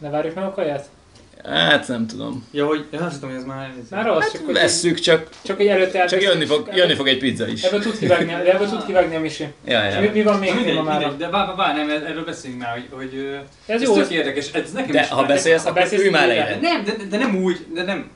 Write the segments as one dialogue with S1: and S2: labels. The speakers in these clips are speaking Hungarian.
S1: Ne várjuk meg a kaját?
S2: Hát nem tudom.
S3: Ja, hogy ja, azt hittem, hogy ez már...
S1: Már az,
S2: Hát
S1: csak,
S2: vesszük, csak,
S1: csak hogy előtte
S2: csak jönni fog, jönni fog egy pizza is.
S1: Ebből tud kivágni, ebből tud kivágni a Misi.
S2: Ja,
S1: És mi,
S2: ja.
S1: mi van még
S3: Mindegy,
S1: téma már?
S3: de várj, várj, nem, erről beszéljünk már, hogy, hogy
S1: Ez
S3: ez
S1: jó,
S3: tök érdekes, ez nekem
S2: De
S3: is
S2: ha beszélsz,
S1: ha
S2: akkor
S1: beszélsz,
S2: ülj már le
S1: ülj
S2: ide.
S3: Nem, de, de nem úgy, de nem.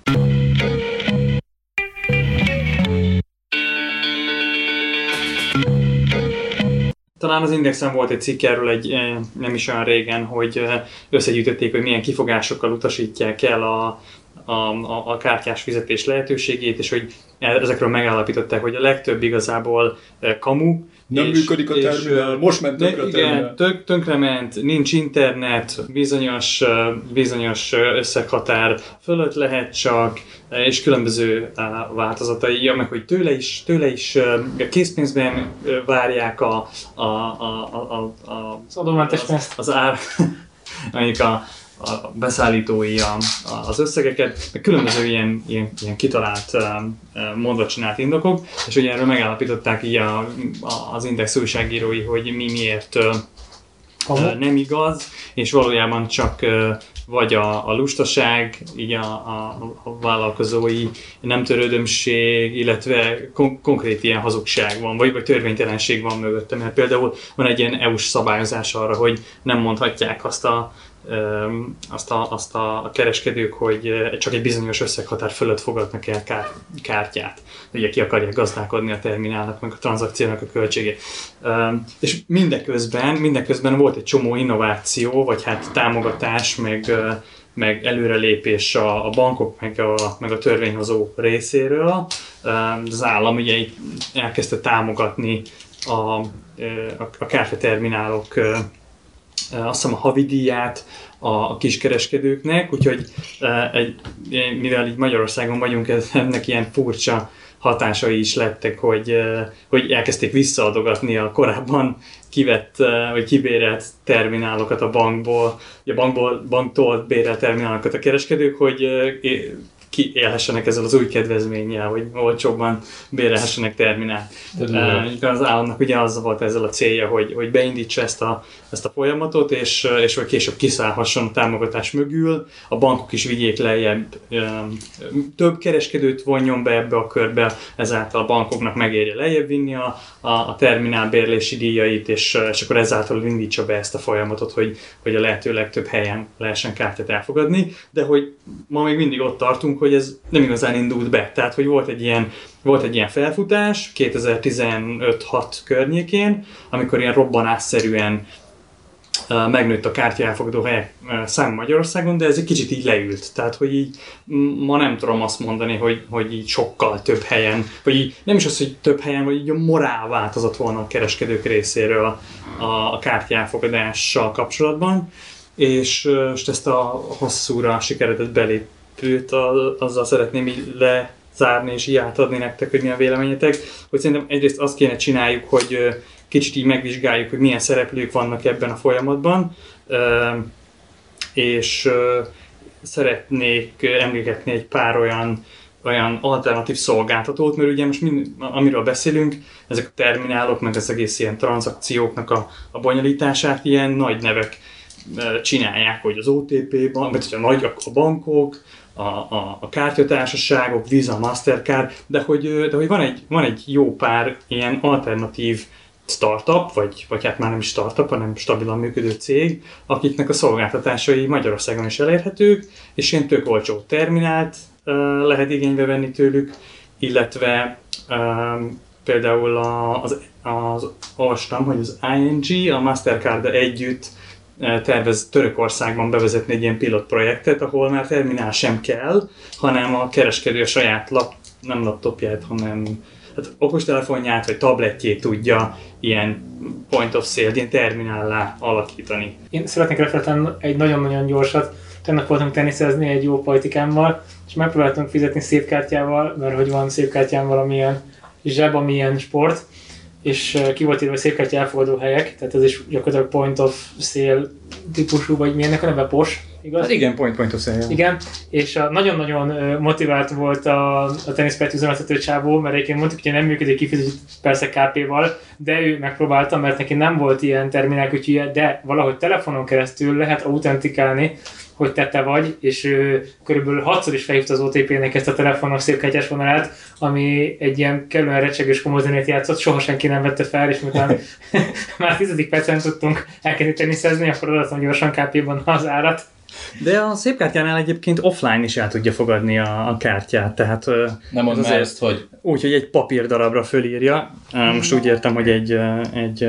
S3: Talán az Indexen volt egy cikk erről egy, eh, nem is olyan régen, hogy eh, összegyűjtötték, hogy milyen kifogásokkal utasítják el a, a, a, a kártyás fizetés lehetőségét, és hogy ezekről megállapították, hogy a legtöbb igazából eh, kamu,
S2: Nem
S3: és-
S2: működik a
S3: és,
S2: terminál,
S3: ö,
S2: most ment tönkre a
S3: igen,
S2: terminál.
S3: tök, tönkrement, nincs internet, bizonyos, bizonyos összeghatár fölött lehet csak, és különböző változatai, ja, meg hogy tőle is, tőle is készpénzben várják a, a, a, a, a, a
S1: Az adómentes
S3: az,
S1: pénzt.
S3: az ár, mondjuk a, a beszállítói a, a, az összegeket, meg különböző ilyen, ilyen, ilyen kitalált mondva csinált indokok, és ugye erről megállapították így a, a, az Index újságírói, hogy mi miért ö, nem igaz, és valójában csak vagy a, a lustaság, így a, a, a vállalkozói nem törődömség, illetve kon- konkrét ilyen hazugság van, vagy, vagy törvénytelenség van mögötte, mert például van egy ilyen EU-s szabályozás arra, hogy nem mondhatják azt a azt a, azt a kereskedők, hogy ö, csak egy bizonyos összeghatár fölött fogadnak el kár, kártyát. Ugye ki akarják gazdálkodni a terminálnak, meg a tranzakciónak a költségét. És mindeközben, mindeközben volt egy csomó innováció, vagy hát támogatás, meg, meg előrelépés a, a bankok, meg a, meg a törvényhozó részéről. Az állam ugye elkezdte támogatni a, a, kártyaterminálok ö, azt hiszem a havidíját a, kiskereskedőknek, úgyhogy egy, mivel így Magyarországon vagyunk, ennek ilyen furcsa hatásai is lettek, hogy, hogy elkezdték visszaadogatni a korábban kivett, vagy kibérelt terminálokat a bankból, a bankból, banktól bérelt terminálokat a kereskedők, hogy kiélhessenek ezzel az új kedvezménnyel, hogy olcsóbban bérelhessenek terminált. Uh, az államnak ugye az volt ezzel a célja, hogy, hogy beindítsa ezt a, ezt a folyamatot, és, és hogy később kiszállhasson a támogatás mögül, a bankok is vigyék lejjebb, több kereskedőt vonjon be ebbe a körbe, ezáltal a bankoknak megérje lejjebb vinni a, a, a terminál bérlési díjait, és, és akkor ezáltal indítsa be ezt a folyamatot, hogy, hogy a lehető legtöbb helyen lehessen kártyát elfogadni, de hogy ma még mindig ott tartunk, hogy ez nem igazán indult be. Tehát, hogy volt egy ilyen, volt egy ilyen felfutás 2015-6 környékén, amikor ilyen robbanásszerűen megnőtt a kártya helyek szám Magyarországon, de ez egy kicsit így leült. Tehát, hogy így ma nem tudom azt mondani, hogy, hogy így sokkal több helyen, vagy így nem is az, hogy több helyen, vagy így a morál változott volna a kereskedők részéről a, a, kártya kapcsolatban, és, és ezt a hosszúra sikeredett belépőt a, azzal szeretném így lezárni és így átadni nektek, hogy mi a véleményetek, hogy szerintem egyrészt azt kéne csináljuk, hogy kicsit így megvizsgáljuk, hogy milyen szereplők vannak ebben a folyamatban, és szeretnék emlékezni egy pár olyan olyan alternatív szolgáltatót, mert ugye most mind, amiről beszélünk, ezek a terminálok, meg az egész ilyen tranzakcióknak a, a bonyolítását ilyen nagy nevek csinálják, hogy az OTP bank, hogy a nagy a bankok, a, a, a kártyatársaságok, Visa, Mastercard, de hogy, de hogy van, egy, van egy jó pár ilyen alternatív startup, vagy, vagy hát már nem is startup, hanem stabilan működő cég, akiknek a szolgáltatásai Magyarországon is elérhetők, és ilyen tök olcsó terminált ö, lehet igénybe venni tőlük, illetve ö, például a- az, az, olvastam, hogy az ING a Mastercard együtt tervez Törökországban bevezetni egy ilyen pilot projektet, ahol már terminál sem kell, hanem a kereskedő a saját lap, nem laptopját, hanem hát okostelefonját vagy tabletjét tudja ilyen point of sale, ilyen terminállá alakítani.
S1: Én szeretnék reflektálni egy nagyon-nagyon gyorsat. Tegnap voltunk teniszezni egy jó politikámmal, és megpróbáltunk fizetni szép kártyával, mert hogy van szép kártyán valamilyen zseb, amilyen sport, és ki volt írva, szép elfogadó helyek, tehát ez is gyakorlatilag point of sale típusú, vagy milyennek a neve, POS, igaz?
S2: Hát igen, point point sale.
S1: Igen, és a, nagyon-nagyon motivált volt a, a teniszpályát üzemeltető csávó, mert egyébként mondtuk, hogy nem működik kifizető persze KP-val, de ő megpróbálta, mert neki nem volt ilyen terminálkütyűje, de valahogy telefonon keresztül lehet autentikálni hogy te te vagy, és ő körülbelül hatszor is felhívta az OTP-nek ezt a telefonos szépkártyás vonalát, ami egy ilyen kellően recsegős komozenét játszott, soha senki nem vette fel, és miután már tizedik percen tudtunk elkezdeni teniszezni, akkor odaadtam gyorsan KP-ban az árat.
S3: De a szép kártyánál egyébként offline is el tudja fogadni a, a kártyát, tehát
S2: Nem mondd már
S3: azért-
S2: ezt, hogy
S3: úgy, hogy egy papír darabra fölírja. Most úgy értem, hogy egy, egy,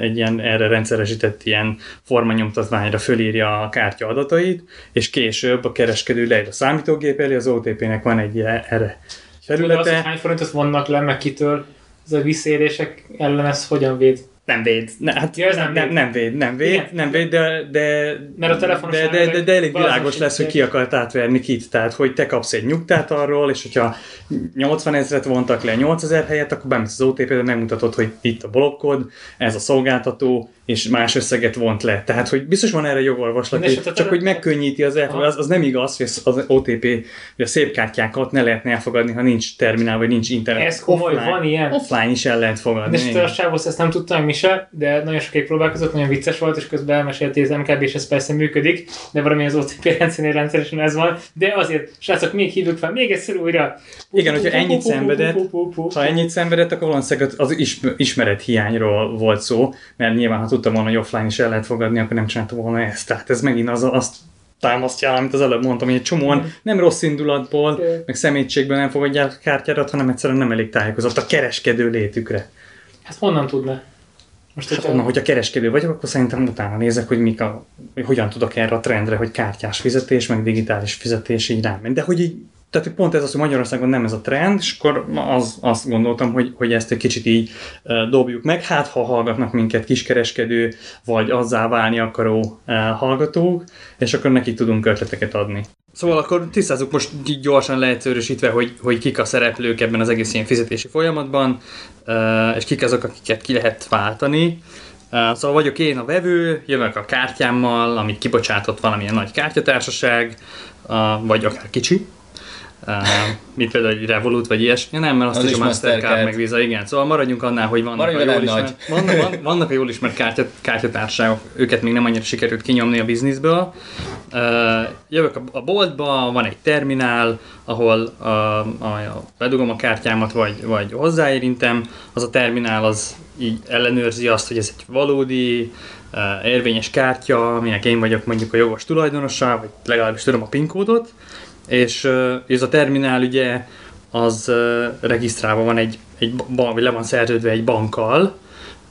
S3: egy ilyen erre rendszeresített ilyen formanyomtatványra fölírja a kártya adatait, és később a kereskedő leír a számítógép elé, az OTP-nek van egy ilyen erre
S1: Tudod azt, hogy
S3: felülete.
S1: hány forintot vonnak le, meg kitől? Ez a visszaélések ellen ez hogyan véd?
S3: Nem véd. Ne, hát
S1: Ja, ez nem
S3: nem,
S1: véd.
S3: nem véd, nem véd,
S1: Igen.
S3: nem véd, de, de,
S1: Mert a telefonos
S3: de, de, de, de elég világos lesz, hogy ki akart átverni kit. Tehát, hogy te kapsz egy nyugtát arról, és hogyha 80 ezeret vontak le 8000 helyet, akkor bemész az OTP-be, megmutatod, hogy itt a blokkod, ez a szolgáltató, és más összeget vont le. Tehát, hogy biztos van erre jogorvoslat,
S1: és
S3: hogy, csak
S1: tele-
S3: hogy megkönnyíti az el, az, az nem igaz, hogy az- OTP, hogy a szép kártyákat ne lehetne elfogadni, ha nincs terminál, vagy nincs internet.
S1: Ez komoly, van ilyen?
S3: Offline is el lehet fogadni.
S1: És te a ezt nem tudtam, mi se, de nagyon sokáig próbálkozott, nagyon vicces volt, és közben elmesélti az MKB, és ez persze működik, de valami az OTP rendszernél rendszeresen ez van. De azért, srácok, még hívjuk fel, még egyszer újra.
S3: Igen, hogyha ennyit szenvedett, Ha ennyit szenvedett, akkor valószínűleg az ism- ismeret hiányról volt szó, mert nyilván, ha tudtam volna, hogy offline is el lehet fogadni, akkor nem csináltam volna ezt. Tehát ez megint az, azt támasztja, amit az előbb mondtam, hogy egy csomóan nem rossz indulatból, meg szemétségben nem fogadják a kártyádat, hanem egyszerűen nem elég tájékozott a kereskedő létükre.
S1: Hát honnan tudna? Most, hogyha...
S3: onnan, hogyha kereskedő vagyok, akkor szerintem utána nézek, hogy, mik a, hogy hogyan tudok erre a trendre, hogy kártyás fizetés, meg digitális fizetés így rámenni. De hogy így, tehát pont ez az, hogy Magyarországon nem ez a trend, és akkor az, azt gondoltam, hogy, hogy ezt egy kicsit így dobjuk meg. Hát, ha hallgatnak minket kiskereskedő, vagy azzá válni akaró hallgatók, és akkor nekik tudunk ötleteket adni. Szóval akkor tisztázzuk most gyorsan leegyszerűsítve, hogy, hogy kik a szereplők ebben az egész ilyen fizetési folyamatban, uh, és kik azok, akiket ki lehet váltani. Uh, szóval vagyok én a vevő, jövök a kártyámmal, amit kibocsátott valamilyen nagy kártyatársaság, uh, vagy akár kicsi. Uh, például egy Revolut, vagy ilyesmi. Nem, mert azt
S2: Az
S3: is
S2: is
S3: a Mastercard, meg Visa, igen. Szóval maradjunk annál, hogy vannak
S2: Maradjunk
S3: a jól ismert, vannak, van, vannak a jól ismert kártya, kártyatársaságok, őket még nem annyira sikerült kinyomni a bizniszből. Uh, jövök a, a boltba, van egy terminál, ahol a, a, a, bedugom a kártyámat, vagy, vagy hozzáérintem, az a terminál az így ellenőrzi azt, hogy ez egy valódi, uh, érvényes kártya, aminek én vagyok mondjuk a jogos tulajdonosa, vagy legalábbis tudom a PIN kódot, és ez a terminál ugye az regisztrálva van egy, egy vagy le van szerződve egy bankkal,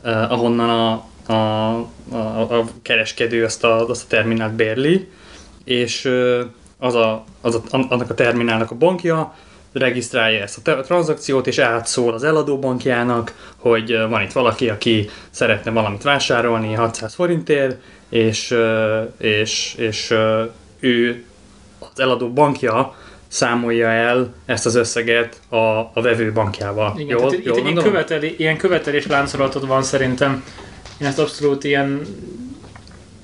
S3: ahonnan a, a, a, a kereskedő azt a, azt a terminált bérli, és az a, az a, annak a terminálnak a bankja regisztrálja ezt a tranzakciót, és átszól az eladó bankjának, hogy van itt valaki, aki szeretne valamit vásárolni 600 forintért, és, és, és ő az eladó bankja számolja el ezt az összeget a, a vevő bankjával.
S1: Igen,
S3: jól,
S1: tehát itt
S3: jól
S1: egy ilyen, követeli, ilyen követelés láncolatod van szerintem. Én ezt abszolút ilyen...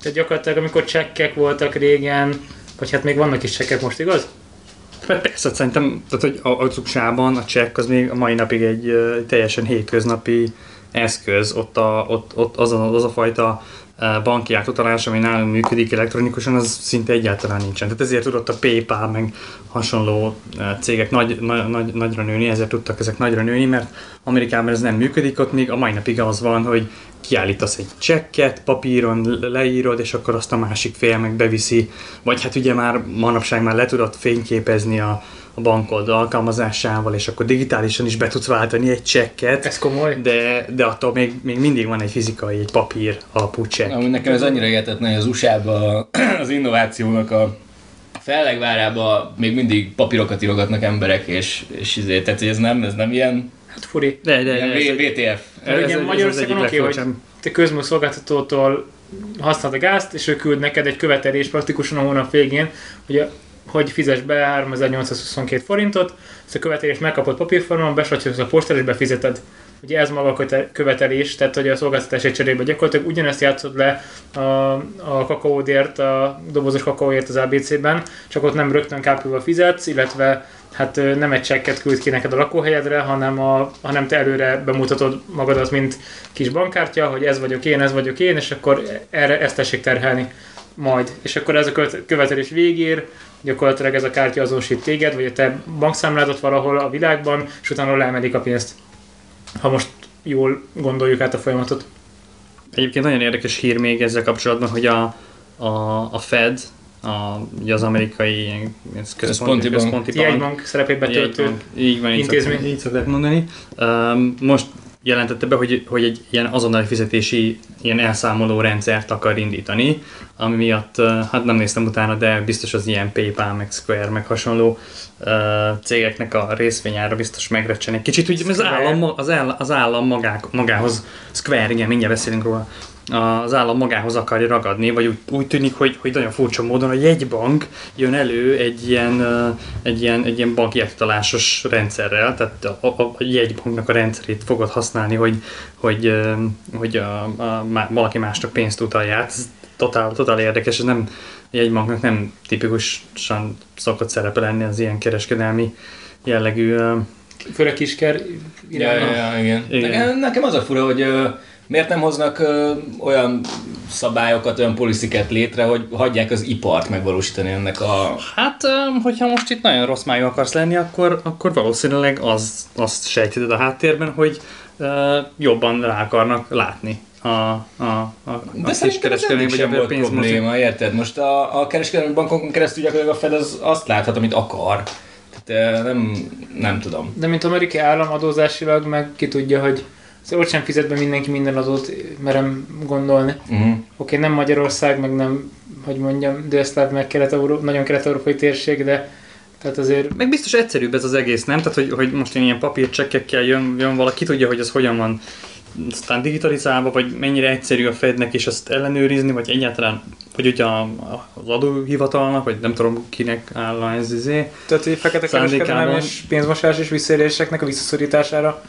S1: Tehát gyakorlatilag amikor csekkek voltak régen, vagy hát még vannak is csekkek most, igaz?
S3: Hát Persze, szerintem, tehát, hogy a, az USA-ban a csekk az még a mai napig egy teljesen hétköznapi eszköz, ott, a, ott, ott az, a, az a fajta banki átutalás, ami nálunk működik elektronikusan, az szinte egyáltalán nincsen. Tehát ezért tudott a PayPal, meg hasonló cégek nagy, nagy, nagy, nagyra nőni, ezért tudtak ezek nagyra nőni, mert Amerikában ez nem működik, ott még a mai napig az van, hogy kiállítasz egy csekket, papíron le- leírod, és akkor azt a másik fél meg beviszi, vagy hát ugye már manapság már le tudod fényképezni a, a bankod alkalmazásával, és akkor digitálisan is be tudsz váltani egy csekket,
S1: Ez komoly.
S3: de, de attól még, még mindig van egy fizikai, egy papír alapú csekk.
S2: Amúgy nekem ez annyira hihetetlen, hogy az USA-ban az innovációnak a fellegvárába még mindig papírokat írogatnak emberek, és, és izé, tehát hogy ez nem, ez nem ilyen,
S1: Hát furi.
S3: De, de,
S2: ilyen
S3: de ez egy-
S2: VTF.
S1: Ugye Magyarországon oké, hogy te közműszolgáltatótól használod a gázt, és ő küld neked egy követelés praktikusan a hónap végén, hogy, a, hogy fizes be 3822 forintot, ezt a követelést megkapod papírformán, besatolsz a postára és befizeted. Ugye ez maga a követelés, tehát hogy a szolgáltatás egy cserébe gyakorlatilag ugyanezt játszod le a, a kakaódért, a dobozos kakaóért az ABC-ben, csak ott nem rögtön kápülve fizetsz, illetve hát nem egy csekket küld ki neked a lakóhelyedre, hanem, a, hanem te előre bemutatod magadat, mint kis bankkártya, hogy ez vagyok én, ez vagyok én, és akkor erre ezt tessék terhelni. majd. És akkor ez a követ- követelés végér, gyakorlatilag ez a kártya azonosít téged, vagy a te bankszámládat valahol a világban, és utána leemelik a pénzt. Ha most jól gondoljuk át a folyamatot.
S3: Egyébként nagyon érdekes hír még ezzel kapcsolatban, hogy a, a, a Fed, a, ugye az amerikai ilyen központi,
S2: Központi bank.
S3: központi bank,
S1: Jegybank szerepét betöltő.
S3: Így van, így,
S1: intézmény.
S3: szokták, így szokták mondani. Um, most jelentette be, hogy, hogy egy ilyen azonnali fizetési ilyen elszámoló rendszert akar indítani, ami miatt, hát nem néztem utána, de biztos az ilyen PayPal, meg Square, meg hasonló uh, cégeknek a részvényára biztos megrecsen egy kicsit. Ugye az állam, az, áll, az állam magák, magához, Square, igen, mindjárt beszélünk róla, az állam magához akarja ragadni, vagy úgy, úgy tűnik, hogy, hogy nagyon furcsa módon a jegybank jön elő egy ilyen, egy ilyen, egy ilyen banki átutalásos rendszerrel, tehát a, a, a jegybanknak a rendszerét fogod használni, hogy, hogy, hogy a, a, má- valaki másnak pénzt utalja át. Ez totál, totál érdekes, ez nem, a jegybanknak nem tipikusan szokott szerepe lenni az ilyen kereskedelmi jellegű
S1: Főleg kisker
S2: Ja,
S1: irányba.
S2: ja, ja, igen.
S3: Igen.
S2: Nekem, nekem az a fura, hogy miért nem hoznak ö, olyan szabályokat, olyan polisziket létre, hogy hagyják az ipart megvalósítani ennek a...
S3: Hát, hogyha most itt nagyon rossz májú akarsz lenni, akkor, akkor valószínűleg az, azt sejtheted a háttérben, hogy ö, jobban rá akarnak látni a, a, a, a
S2: De
S3: kiskereskedelmi
S2: eddig
S3: vagy
S2: sem
S3: a pénzmozgás.
S2: probléma, érted? Most a, a kereskedelmi bankokon keresztül gyakorlatilag a Fed az azt láthat, amit akar. Tehát nem, nem tudom.
S1: De mint amerikai állam adózásilag, meg ki tudja, hogy szóval ott sem fizet be mindenki minden adót, merem gondolni.
S2: Uh-huh.
S1: Oké, nem Magyarország, meg nem, hogy mondjam, délszláv, meg kelet nagyon kelet-európai térség, de tehát azért
S3: Meg biztos egyszerűbb ez az egész, nem? Tehát, hogy, hogy most ilyen papírcsekkekkel jön, jön valaki, tudja, hogy ez hogyan van aztán digitalizálva, vagy mennyire egyszerű a Fednek is azt ellenőrizni, vagy egyáltalán, vagy ugye az adóhivatalnak, vagy nem tudom kinek áll a ez izé.
S1: Tehát, hogy fekete kereskedelem és pénzmosás és visszaéléseknek a visszaszorítására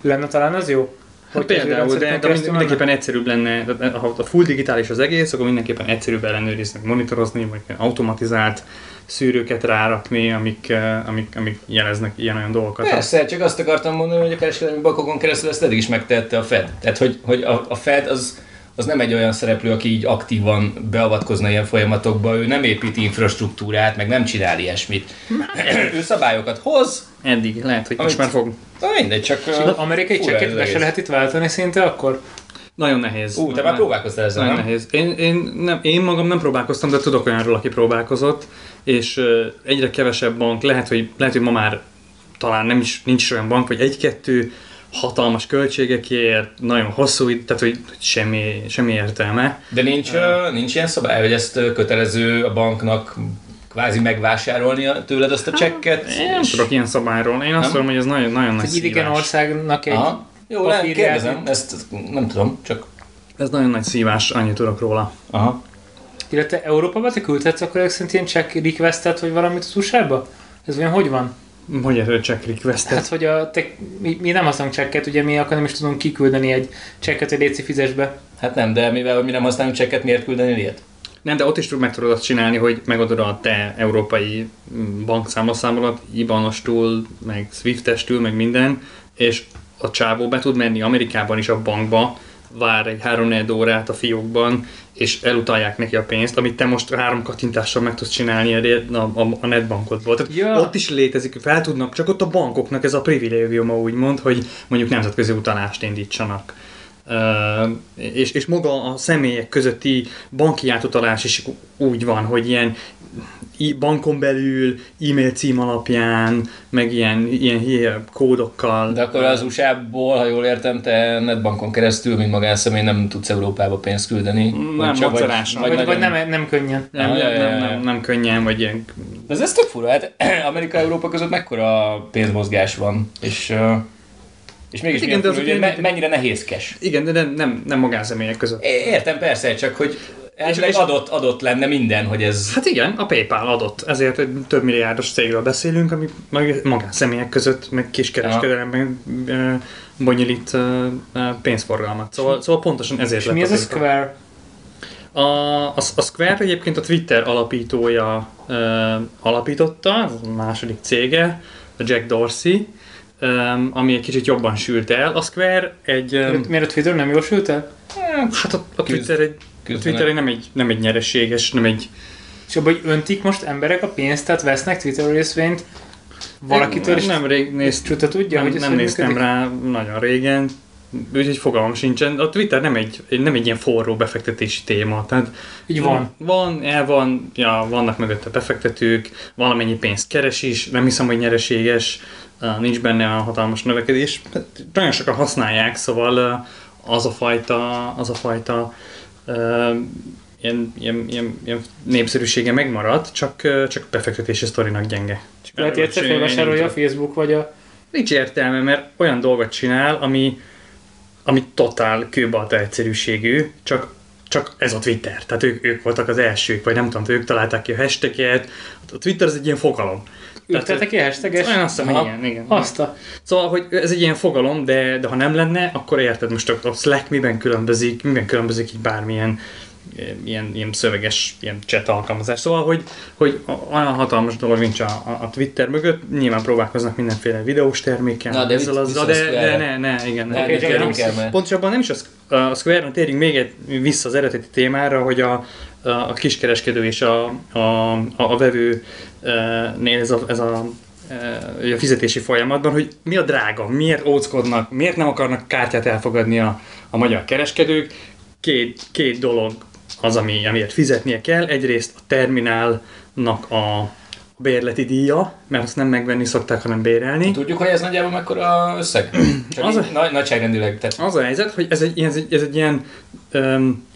S1: lenne talán az jó?
S3: Hát például, de, de mindenképpen egyszerűbb lenne, ha a full digitális az egész, akkor mindenképpen egyszerűbb ellenőrizni, monitorozni, vagy automatizált szűrőket rárakni, amik, eh, amik, amik jeleznek ilyen-olyan dolgokat.
S2: Persze, csak azt akartam mondani, hogy a kereskedelmi bankokon keresztül ezt eddig is megtehette a Fed. Tehát, hogy, hogy a, a Fed az, az nem egy olyan szereplő, aki így aktívan beavatkozna ilyen folyamatokba, ő nem építi infrastruktúrát, meg nem csinál ilyesmit. ő szabályokat hoz,
S3: Eddig, lehet, hogy most
S2: Amit-
S3: már fog.
S2: na mindegy, csak...
S1: Az amerikai csekket se lehet itt váltani szinte akkor?
S3: Nagyon nehéz.
S2: Ú, te már próbálkoztál ezzel,
S3: Nagyon
S2: nem?
S3: nehéz. Én, én, nem, én magam nem próbálkoztam, de tudok olyanról, aki próbálkozott, és ö, egyre kevesebb bank, lehet, hogy, lehet, hogy ma már talán nem is, nincs is olyan bank, vagy egy-kettő hatalmas költségekért, nagyon hosszú, id- tehát hogy semmi, semmi értelme.
S2: De nincs, ö, nincs ilyen szabály, hogy ezt kötelező a banknak kvázi megvásárolni tőled azt a csekket?
S3: Én nem
S2: és-
S3: tudok ilyen szabályról. Én azt
S2: Nem?
S3: tudom, hogy ez nagyon, nagyon nagy
S1: Egy idegen
S3: szívás.
S1: országnak egy...
S2: Aha. Jó, nem, kérdezem, ezt nem tudom, csak...
S3: Ez nagyon nagy szívás, annyit tudok róla.
S2: Aha.
S1: Illetve Európába te küldhetsz akkor szerint ilyen check requestet, vagy valamit az USA-ba? Ez olyan hogy van?
S3: Hogy erről check requestet?
S1: Hát, hogy a te, mi, mi, nem használunk csekket, ugye mi akkor nem is tudunk kiküldeni egy csekket, hogy létszi fizes be.
S2: Hát nem, de mivel mi nem használunk csekket, miért küldeni ilyet?
S3: Nem, de ott is tud- meg tudod azt csinálni, hogy megadod a te európai mm, bankszámlaszámolat, IBAN-ostól, meg Swift-estől, meg minden, és a csávó be tud menni Amerikában is a bankba, vár egy 3 órát a fiókban, és elutalják neki a pénzt, amit te most három kattintással meg tudsz csinálni a, a, a netbankodból. Tehát
S1: Ja.
S3: ott is létezik, fel tudnak, csak ott a bankoknak ez a privilégiuma úgymond, hogy mondjuk nemzetközi utalást indítsanak. És, és maga a személyek közötti banki átutalás is úgy van, hogy ilyen bankon belül, e-mail cím alapján, meg ilyen, ilyen, ilyen kódokkal.
S2: De akkor az USA-ból, ha jól értem, te netbankon keresztül, mint magánszemély nem tudsz Európába pénzt küldeni.
S3: Nem,
S2: csak-
S3: macerásan.
S1: Vagy, vagy,
S2: nagyon-
S1: nem, nem könnyen.
S3: nem,
S2: ja,
S3: nem, nem, nem, nem könnyen, vagy ilyen
S2: De ez, ez tök fura, hát Amerika-Európa között mekkora pénzmozgás van, és, és mégis
S3: Hát igen, de
S2: hogy
S3: ilyen-
S2: me- mennyire nehézkes.
S3: Igen, de nem, nem, nem magánszemélyek között.
S2: É- Értem persze, csak hogy elvileg
S3: és-
S2: adott, adott lenne minden, hogy ez...
S3: Hát igen, a PayPal adott, ezért egy több milliárdos cégről beszélünk, ami magánszemélyek között, meg kiskereskedelemben ö, bonyolít pénzforgalmat. Szóval, szóval pontosan ezért
S1: És
S3: lett
S1: mi ez a
S3: PayPal.
S1: Square?
S3: A, a, a Square egyébként a Twitter alapítója ö, alapította, az a második cége, a Jack Dorsey, ö, ami egy kicsit jobban sült el. A Square egy... ö,
S1: Miért, miért a Twitter nem jósult el?
S3: Hát a, a Twitter egy A Twitter nem egy, nem egy nyereséges, nem egy...
S1: És abban, hogy öntik most emberek a pénzt, tehát vesznek Twitter részvényt valakitől, és
S3: nem rég nézt,
S1: Csuta tudja,
S3: nem,
S1: hogy ez
S3: nem néztem
S1: működik?
S3: rá nagyon régen, úgyhogy fogalmam sincsen. A Twitter nem egy, nem egy ilyen forró befektetési téma. Tehát
S1: Így van.
S3: Van, el van, ja, vannak mögötte befektetők, valamennyi pénzt keres is, nem hiszem, hogy nyereséges, nincs benne a hatalmas növekedés. Nagyon sokan használják, szóval az a fajta, az a fajta ilyen, ilyen, ilyen, ilyen népszerűsége megmaradt, csak, csak befektetési sztorinak gyenge. Csak
S1: Lehet egyszer felvásárolja a. Facebook vagy a...
S3: Nincs értelme, mert olyan dolgot csinál, ami, ami totál kőbalta egyszerűségű, csak, csak ez a Twitter. Tehát ők, ők voltak az elsők, vagy nem tudom, ők találták ki a hashtaget. A Twitter az egy ilyen fogalom.
S1: Tettek ki hashtages?
S3: Olyan azt hiszem, igen, igen.
S1: Azt a...
S3: Szóval, hogy ez egy ilyen fogalom, de, de ha nem lenne, akkor érted most a Slack miben különbözik, miben különbözik így bármilyen eh, ilyen, ilyen szöveges ilyen chat alkalmazás. Szóval, hogy, hogy olyan hatalmas dolog nincs a, a, Twitter mögött, nyilván próbálkoznak mindenféle videós termékkel,
S2: Na, de
S3: ezzel
S2: visz-
S3: azzal,
S2: vissza a
S3: de, de ne, ne, igen.
S2: Ne,
S3: ne,
S2: ne mert
S3: Pontosabban nem is a, a Square-ra térjünk még egy, vissza az eredeti témára, hogy a, a, kiskereskedő és a, a, a, vevőnél ez a, ez a, e, a fizetési folyamatban, hogy mi a drága, miért óckodnak, miért nem akarnak kártyát elfogadni a, a magyar kereskedők. Két, két dolog az, ami, amiért fizetnie kell. Egyrészt a terminálnak a bérleti díja, mert azt nem megvenni szokták, hanem bérelni.
S2: tudjuk, hogy ez nagyjából mekkora összeg? Csak
S3: Az a...
S2: nagy, nagyságrendileg. Tehát
S3: Az a helyzet, hogy ez egy, ez egy, ez egy ilyen um,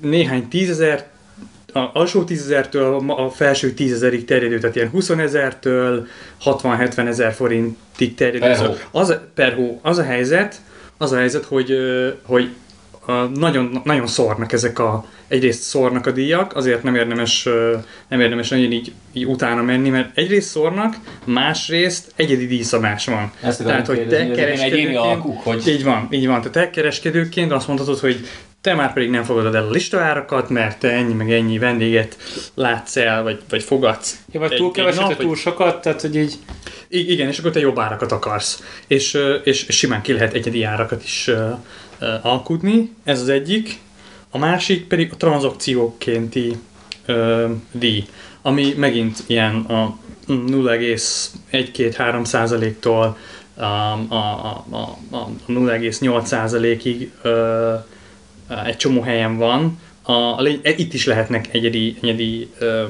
S3: néhány tízezer, a alsó tízezertől a felső tízezerig terjedő, tehát ilyen 20 ezertől 60-70 ezer forintig terjedő.
S2: Per
S3: Szóval
S2: hó.
S3: Az per hó. Az a helyzet, az a helyzet, hogy, hogy nagyon, nagyon szórnak ezek a, egyrészt szórnak a díjak, azért nem érdemes, nem érdemes nagyon így, így utána menni, mert egyrészt szórnak, másrészt egyedi díjszabás van.
S2: ezt
S3: Tehát, hogy te kereskedőként-
S2: alkuk, hogy
S3: így van, így van. Tehát te kereskedőként azt mondhatod, hogy te már pedig nem fogadod el a listaárakat, mert te ennyi meg ennyi vendéget látsz el, vagy, vagy fogadsz.
S1: Ja, vagy túl keveset, vagy túl sokat, tehát hogy így...
S3: Igen, és akkor te jobb árakat akarsz. És, és simán ki lehet egyedi árakat is alkudni, ez az egyik. A másik pedig a tranzakciókénti ö, díj, ami megint ilyen a 0,1-2-3 százaléktól a, a, a, a, a 0,8 százalékig egy csomó helyen van. A, a lény, itt is lehetnek egyedi, egyedi ö,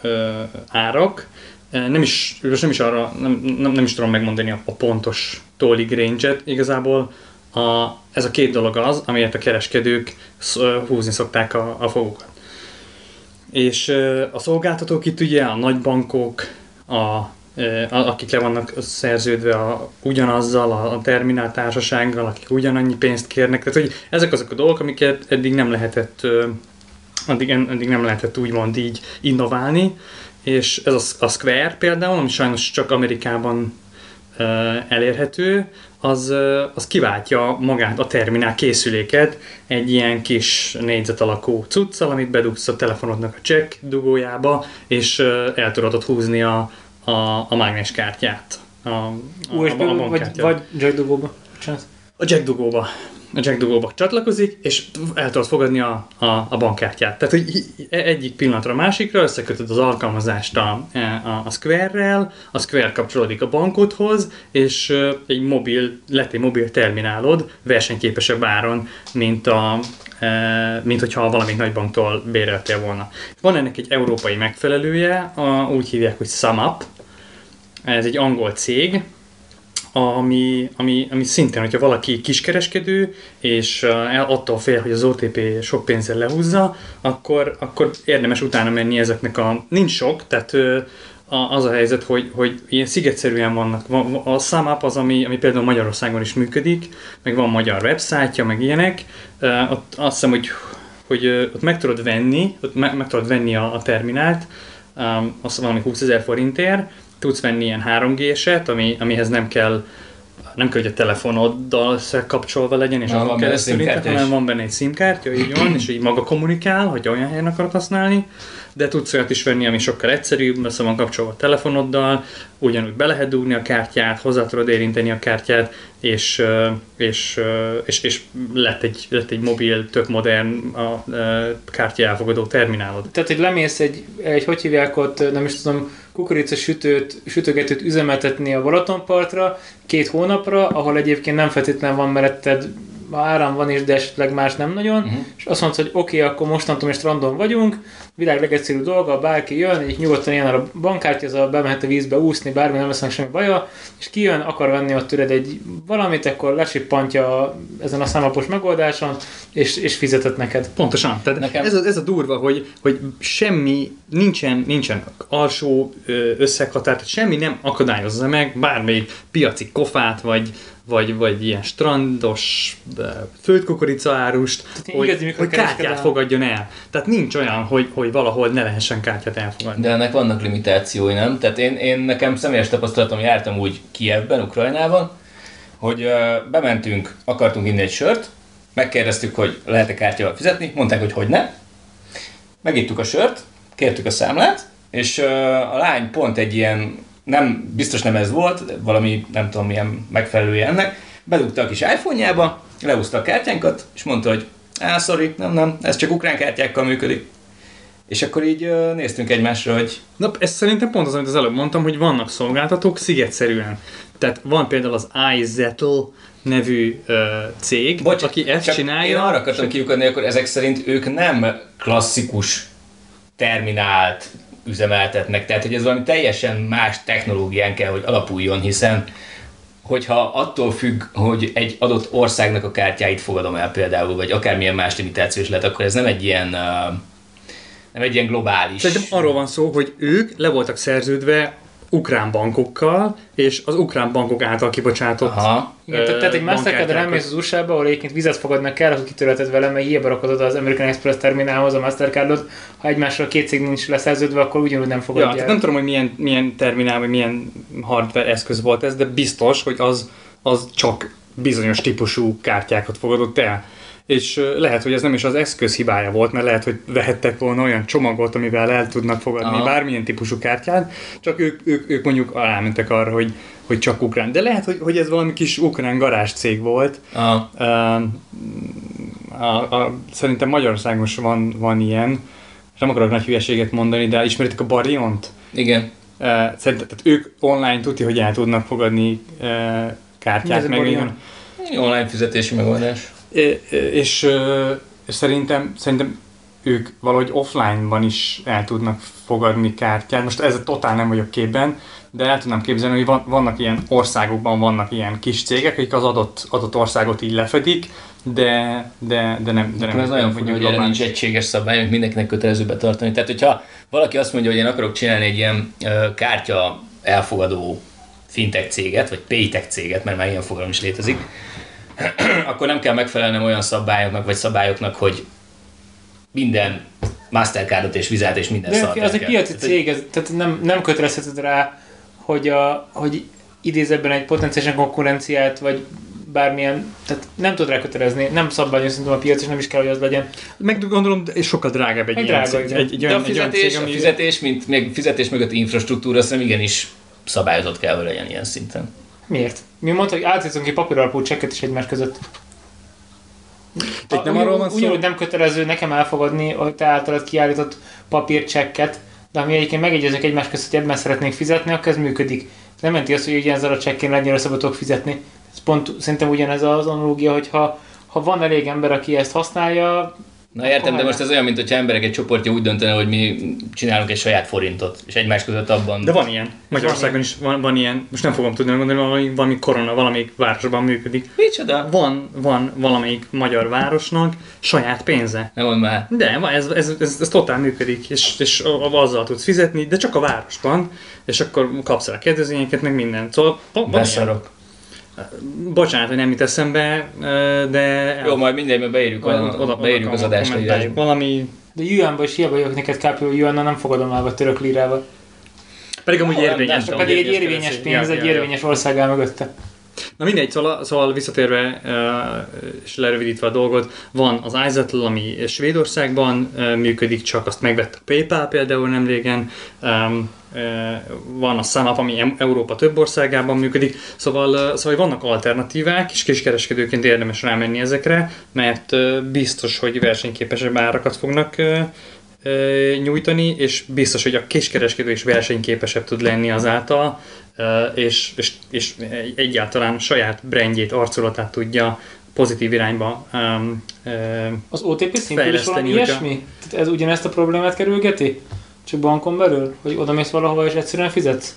S3: ö, árak. Nem is, most nem is arra, nem, nem, nem is tudom megmondani a, a pontos tollig range-et. Igazából a, ez a két dolog az, amiért a kereskedők húzni szokták a, a fogukat. És a szolgáltatók itt ugye, a nagybankok, a- akik le vannak szerződve a, ugyanazzal, a, a termináltársasággal, akik ugyanannyi pénzt kérnek. Tehát, hogy ezek azok a dolgok, amiket eddig nem lehetett, addig, eddig nem lehetett úgymond így innoválni, és ez a, a Square például, ami sajnos csak Amerikában elérhető, az, az kiváltja magát a terminál készüléket egy ilyen kis négyzet alakú cuccal, amit bedugsz a telefonodnak a check dugójába, és el tudod húzni a, a, a mágneskártyát. A, a,
S1: USB,
S3: a, a
S1: vagy, vagy jackdugóba. Bocsánat.
S3: A jack dugóba. A jack dugóba csatlakozik, és el tudod fogadni a, a, a bankkártyát. Tehát, hogy i- egyik pillanatra a másikra összekötöd az alkalmazást a, a, a Square-rel, a Square kapcsolódik a bankodhoz, és egy mobil, lett egy mobil terminálod versenyképesebb áron, mint a, e, mint hogyha valamelyik nagybanktól béreltél volna. Van ennek egy európai megfelelője, a, úgy hívják, hogy SumUp. Ez egy angol cég, ami, ami, ami szintén, hogyha valaki kiskereskedő, és uh, attól fél, hogy az OTP sok pénzzel lehúzza, akkor, akkor érdemes utána menni ezeknek a... Nincs sok, tehát a- az a helyzet, hogy, hogy ilyen szigetszerűen vannak. Van- van- A SumUp az, ami, ami például Magyarországon is működik, meg van magyar websájtja, meg ilyenek. Uh, ott azt hiszem, hogy, hogy ott meg tudod venni, ott meg, meg tudod venni a, a terminált, um, azt valami 20 ezer forintért, tudsz venni ilyen 3G-set, ami, amihez nem kell nem kell, hogy a telefonoddal összekapcsolva legyen, és
S2: Na,
S3: azon keresztül,
S2: SIM-kártya
S3: hanem van benne egy SIM-kártya, így van, és így maga kommunikál, hogy olyan helyen akarod használni. de tudsz olyat is venni, ami sokkal egyszerűbb, össze van kapcsolva a telefonoddal, ugyanúgy be lehet dugni a kártyát, hozzá tudod érinteni a kártyát, és, és, és, és lett, egy, lett egy mobil, tök modern a ö, kártya elfogadó terminálod.
S1: Tehát, hogy lemész egy, egy hogy hívják ott, nem is tudom, kukorica sütőt, sütögetőt üzemeltetni a Balatonpartra két hónapra, ahol egyébként nem feltétlenül van meretted, áram van is, de esetleg más nem nagyon, uh-huh. és azt mondod, hogy oké, okay, akkor mostantól is strandon vagyunk, világ legegyszerűbb dolga, bárki jön, így nyugodtan ilyen a bankkártya, az a bemehet a vízbe úszni, bármi nem lesz semmi baja, és kijön, akar venni ott tőled egy valamit, akkor lesippantja ezen a számlapos megoldáson, és, és fizetett neked.
S3: Pontosan. Tehát
S2: Nekem-
S3: ez, a, ez a durva, hogy, hogy semmi, nincsen, nincsen alsó összeghatár, tehát semmi nem akadályozza meg bármelyik piaci kofát, vagy, vagy, vagy ilyen strandos földkukorica árust,
S1: ilyen
S3: hogy,
S1: igazi
S3: hogy kártyát fogadjon el. Tehát nincs olyan, hogy, hogy valahol ne lehessen kártyát elfogadni.
S2: De ennek vannak limitációi, nem? Tehát én, én nekem személyes tapasztalatom, jártam úgy Kievben, Ukrajnában, hogy uh, bementünk, akartunk inni egy sört, megkérdeztük, hogy lehet-e kártyával fizetni, mondták, hogy hogy ne. Megittuk a sört, kértük a számlát, és uh, a lány pont egy ilyen, nem, biztos nem ez volt, valami nem tudom milyen megfelelője ennek, bedugta a kis iPhone-jába, leúzta a kártyánkat, és mondta, hogy á, sorry, nem, nem, ez csak ukrán kártyákkal működik. És akkor így néztünk egymásra, hogy
S3: Na, ez szerintem pont az, amit az előbb mondtam, hogy vannak szolgáltatók szigetszerűen. Tehát van például az iZettle nevű ö, cég,
S2: Bocs,
S3: aki ezt csinálja.
S2: Én arra akartam kiukadni, akkor ezek szerint ők nem klasszikus terminált üzemeltetnek, tehát hogy ez valami teljesen más technológián kell, hogy alapuljon, hiszen hogyha attól függ, hogy egy adott országnak a kártyáit fogadom el például, vagy akármilyen más limitáció is lehet, akkor ez nem egy ilyen, nem egy ilyen globális.
S3: Szerintem arról van szó, hogy ők le voltak szerződve ukrán bankokkal, és az ukrán bankok által kibocsátott
S2: Aha.
S1: Igen, tehát, tehát egy Mastercard elmész az USA-ba, ahol egyébként vizet fogadnak kell, akkor kitörölted vele, mert hiába rakod oda az American Express terminálhoz a Mastercardot, ha egymásra két cég nincs leszerződve, akkor ugyanúgy nem
S3: Ja,
S1: fogadja
S3: tehát
S1: el.
S3: nem tudom, hogy milyen, milyen terminál, vagy milyen hardware eszköz volt ez, de biztos, hogy az, az csak bizonyos típusú kártyákat fogadott el. És lehet, hogy ez nem is az eszköz hibája volt, mert lehet, hogy vehettek volna olyan csomagot, amivel el tudnak fogadni
S2: Aha.
S3: bármilyen típusú kártyát, csak ők, ők, ők mondjuk rámentek arra, hogy, hogy csak ukrán. De lehet, hogy, hogy ez valami kis ukrán garázs cég volt,
S2: Aha.
S3: Ö, a, a, szerintem Magyarországon is van, van ilyen, nem akarok nagy hülyeséget mondani, de ismeritek a Bariont?
S2: Igen.
S3: Szerintem tehát ők online tudja, hogy el tudnak fogadni ö,
S1: Mi ez
S3: kártyát,
S1: a
S3: meg
S1: Barion?
S2: Online fizetési megoldás.
S3: És, és szerintem, szerintem ők valahogy offline-ban is el tudnak fogadni kártyát. Most ez totál nem vagyok képben, de el tudnám képzelni, hogy van, vannak ilyen országokban vannak ilyen kis cégek, akik az adott, adott országot így lefedik, de, de, de nem. De nem
S2: ez nagyon furcsa, hogy erre nincs egységes szabály, amit mindenkinek kötelező betartani. Tehát, hogyha valaki azt mondja, hogy én akarok csinálni egy ilyen ö, kártya elfogadó fintech céget, vagy paytech céget, mert már ilyen fogalom is létezik, akkor nem kell megfelelnem olyan szabályoknak, vagy szabályoknak, hogy minden Mastercardot és vizet és minden
S1: De
S2: szart
S1: az egy piaci cég, ez, tehát nem, nem kötelezheted rá, hogy, a, hogy idéz ebben egy potenciális konkurenciát, vagy bármilyen, tehát nem tud rá kötelezni, nem szabványos szerintem a piac, és nem is kell, hogy az legyen.
S3: Meg gondolom, és sokkal drágább egy,
S1: Meg
S3: ilyen
S1: drága,
S3: cég, egy, egy,
S2: De
S3: olyan,
S2: a
S3: egy olyan
S2: fizetés,
S3: cég,
S2: a fizetés, mint még fizetés mögött infrastruktúra, szerintem igenis szabályozott kell, hogy legyen ilyen szinten.
S1: Miért? Mi mondta, hogy átírtunk ki papíralapú csekket is egymás között.
S3: Itt nem arról van szó-
S1: Ugyanúgy nem kötelező nekem elfogadni a te általad kiállított papírcsekket, de ami egyébként megegyezünk egymás között, hogy ebben szeretnénk fizetni, akkor ez működik. Nem jelenti azt, hogy ugyanezzel a csekkén legyen szabad tudok fizetni. Ez pont szerintem ugyanez az analógia, hogy ha, ha van elég ember, aki ezt használja,
S2: Na értem, de most ez olyan, mint hogyha emberek egy csoportja úgy döntene, hogy mi csinálunk egy saját forintot, és egymás között abban...
S3: De van ilyen. Magyarországon is van, van ilyen, most nem fogom tudni megmondani, valami, valami korona, valamelyik városban működik.
S2: Micsoda?
S3: Van, van valamelyik magyar városnak saját pénze.
S2: Nem mondd már.
S3: De van, ez, ez, ez, ez totál működik, és, és azzal tudsz fizetni, de csak a városban, és akkor kapsz rá kedvezményeket, meg mindent. Szóval.
S2: Beszarok.
S3: Bocsánat, hogy nem jut eszembe, de...
S2: Jó, majd mindjárt beírjuk, a, beírjuk az adásra
S3: kommentáljuk. Valami...
S1: de yuanba is hiába jövök neked kb. yuannal nem fogadom el, vagy török lírával.
S3: Pedig amúgy érvényes.
S1: Pedig egy
S3: érvényes
S1: pénz, egy érvényes ország áll mögötte.
S3: Na mindegy, szóval, szóval visszatérve és lerövidítve a dolgot, van az iZettle, ami Svédországban működik, csak azt megvett a PayPal például nem régen, van a SumUp, ami Európa több országában működik, szóval, szóval vannak alternatívák, és kiskereskedőként érdemes rámenni ezekre, mert biztos, hogy versenyképesebb árakat fognak nyújtani, és biztos, hogy a kiskereskedő is versenyképesebb tud lenni azáltal, és, és, és egyáltalán saját brandjét, arculatát tudja pozitív irányba um,
S1: Az OTP szintén is valami ilyesmi? Tehát ez ugyanezt a problémát kerülgeti? Csak bankon belül? Hogy oda mész valahova és egyszerűen fizetsz?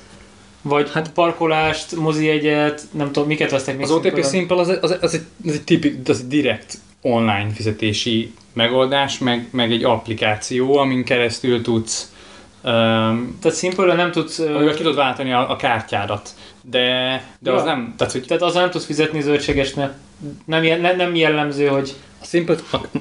S1: Vagy hát parkolást, mozi egyet, nem tudom, miket vesztek még
S3: Az OTP Simple az, az, az, egy, az egy tipik, az egy direkt online fizetési megoldás, meg, meg egy applikáció, amin keresztül tudsz
S1: Um, tehát simple nem tudsz...
S3: Amivel ki tudod váltani a, a kártyádat. De, de ja. az nem...
S1: Tehát, hogy... tehát az nem tudsz fizetni zöldségesnek. Nem, nem, nem jellemző, hogy...
S3: A Simple,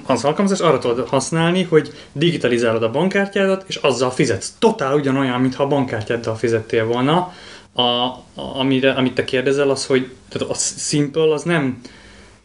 S3: az alkalmazás arra tudod használni, hogy digitalizálod a bankkártyádat, és azzal fizetsz. Totál ugyanolyan, mintha a bankkártyáddal fizettél volna. A, a, amire, amit te kérdezel, az, hogy tehát a Simple az nem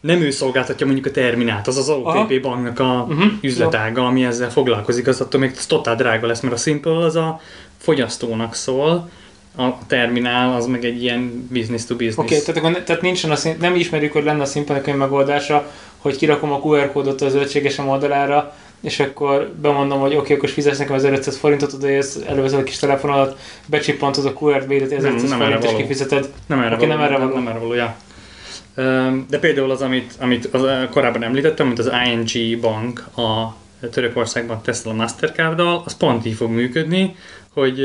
S3: nem ő szolgáltatja mondjuk a terminált, az az OTP banknak a uh-huh. üzletága, ami ezzel foglalkozik, az attól még totál drága lesz, mert a Simple az a fogyasztónak szól, a terminál az meg egy ilyen business to business.
S1: Oké, okay, tehát, tehát nincsen a nem ismerjük, hogy lenne a Simple megoldása, hogy kirakom a QR kódot az zöldségesem oldalára, és akkor bemondom, hogy oké, okay, akkor fizetsz nekem 1500 forintot, odaérsz, elővezed a kis telefonodat, becsippantod a QR védet, 1500 forint, és kifizeted.
S3: Nem erre okay, való. Nem erre való. Nem, nem erre való, ja. De például az, amit, amit az, korábban említettem, mint az ING bank a Törökországban teszel a Mastercard-dal, az pont így fog működni, hogy,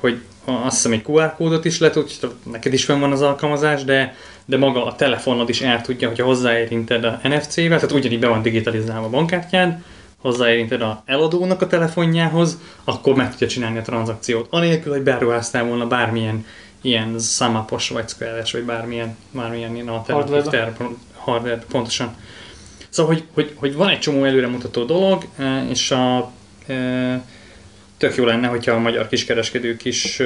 S3: hogy azt hiszem egy QR kódot is lehet, hogy neked is fenn van az alkalmazás, de, de maga a telefonod is el tudja, hogyha hozzáérinted a NFC-vel, tehát ugyanígy be van digitalizálva a bankkártyád, hozzáérinted a eladónak a telefonjához, akkor meg tudja csinálni a tranzakciót. Anélkül, hogy beruháztál volna bármilyen ilyen Samapos vagy square vagy bármilyen, bármilyen ilyen alternatív terv, hardware, pontosan. Szóval, hogy, hogy, hogy van egy csomó előremutató dolog, e, és a, e, tök jó lenne, hogyha a magyar kiskereskedők is e,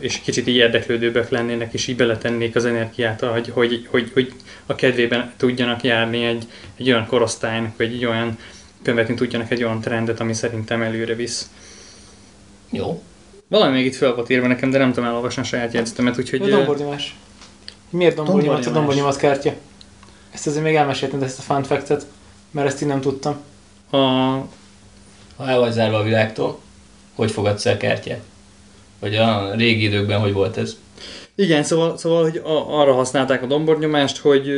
S3: és kicsit így érdeklődőbbek lennének, és így beletennék az energiát, hogy, hogy, hogy, hogy a kedvében tudjanak járni egy, egy olyan korosztálynak, vagy egy olyan követni tudjanak egy olyan trendet, ami szerintem előre visz.
S2: Jó.
S3: Valami még itt fel volt írva nekem, de nem tudom elolvasni a saját jegyzetemet, úgyhogy...
S1: A dombornyomás. Miért dombornyomás a dombornyomás kártya? Ezt azért még elmeséltem, ezt a fun fact mert ezt én nem tudtam.
S2: A... Ha el vagy zárva a világtól, hogy fogadsz el kártyát? Vagy a régi időkben hogy volt ez?
S3: Igen, szóval, szóval hogy a, arra használták a dombornyomást, hogy,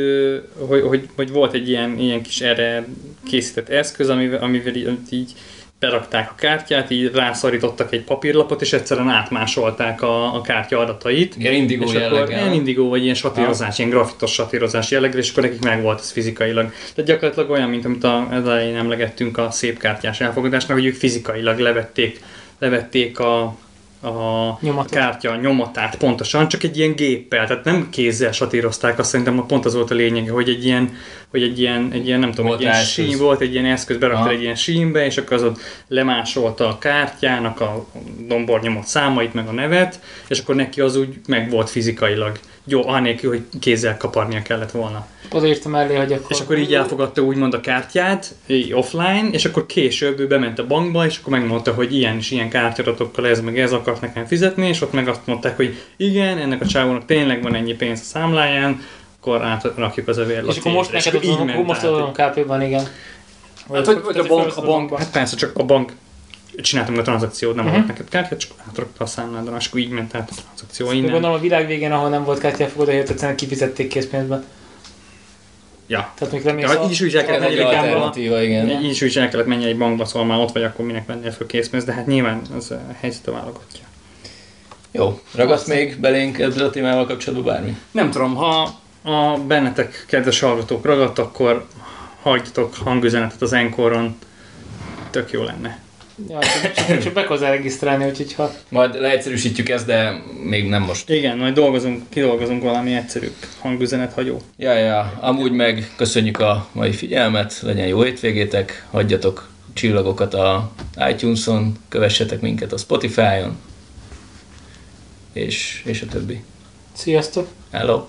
S3: hogy, hogy, hogy volt egy ilyen, ilyen kis erre készített eszköz, amivel, amivel így, így berakták a kártyát, így rászorítottak egy papírlapot, és egyszerűen átmásolták a, a kártya adatait.
S2: Igen, indigó és
S3: akkor ilyen indigó, vagy ilyen satírozás, ilyen grafitos satírozás jellegű, és akkor nekik meg volt ez fizikailag. Tehát gyakorlatilag olyan, mint amit a, elején emlegettünk a szép kártyás elfogadásnak, hogy ők fizikailag levették, levették a, a Nyomatot. kártya nyomatát pontosan, csak egy ilyen géppel, tehát nem kézzel satírozták, azt szerintem pont az volt a lényege, hogy egy ilyen, hogy egy ilyen, egy ilyen nem tudom, volt egy ilyen sín volt, egy ilyen eszköz, berakta egy ilyen sínbe, és akkor az ott lemásolta a kártyának a dombornyomott számait, meg a nevet, és akkor neki az úgy meg volt fizikailag jó, anélkül, hogy kézzel kaparnia kellett volna.
S1: Oda írtam elé, hogy akkor...
S3: És akkor így elfogadta úgymond a kártyát, offline, és akkor később ő bement a bankba, és akkor megmondta, hogy ilyen és ilyen kártyadatokkal ez meg ez akart nekem fizetni, és ott meg azt mondták, hogy igen, ennek a csávónak tényleg van ennyi pénz a számláján, akkor átrakjuk az övérlapját.
S1: És akkor most neked adom, most adom KP-ban, igen.
S3: Hát, hogy, hogy a bank, a bank, hát persze csak a bank csináltam a tranzakciót, nem uh-huh. neked kártya, csak átrakta a számládon, és akkor így ment át a tranzakció
S1: innen. Gondolom a világ végén, ahol nem volt kártyáfogadó, helyett egyszerűen kifizették készpénzben.
S3: Ja.
S1: Tehát még remész
S3: ja, így is úgy el kellett
S2: menni egy igen.
S3: Így is úgy el kellett menni egy bankba, szóval már ott vagy, akkor minek vennél föl készpénzt, de hát nyilván az a helyzet a válogatja.
S2: Jó, ragadsz még belénk ezzel a témával kapcsolatban bármi?
S3: Nem tudom, ha a bennetek, kedves hallgatók ragadt, akkor hagyjatok hangüzenetet az Enkoron, tök jó lenne.
S1: Ja, csak, csak, csak be hozzá regisztrálni, úgyhogy ha...
S2: Majd leegyszerűsítjük ezt, de még nem most.
S3: Igen, majd dolgozunk, kidolgozunk valami egyszerűbb hangüzenet hagyó.
S2: Ja, ja, amúgy meg köszönjük a mai figyelmet, legyen jó hétvégétek, hagyjatok csillagokat a iTunes-on, kövessetek minket a Spotify-on, és, és a többi.
S1: Sziasztok!
S2: Hello!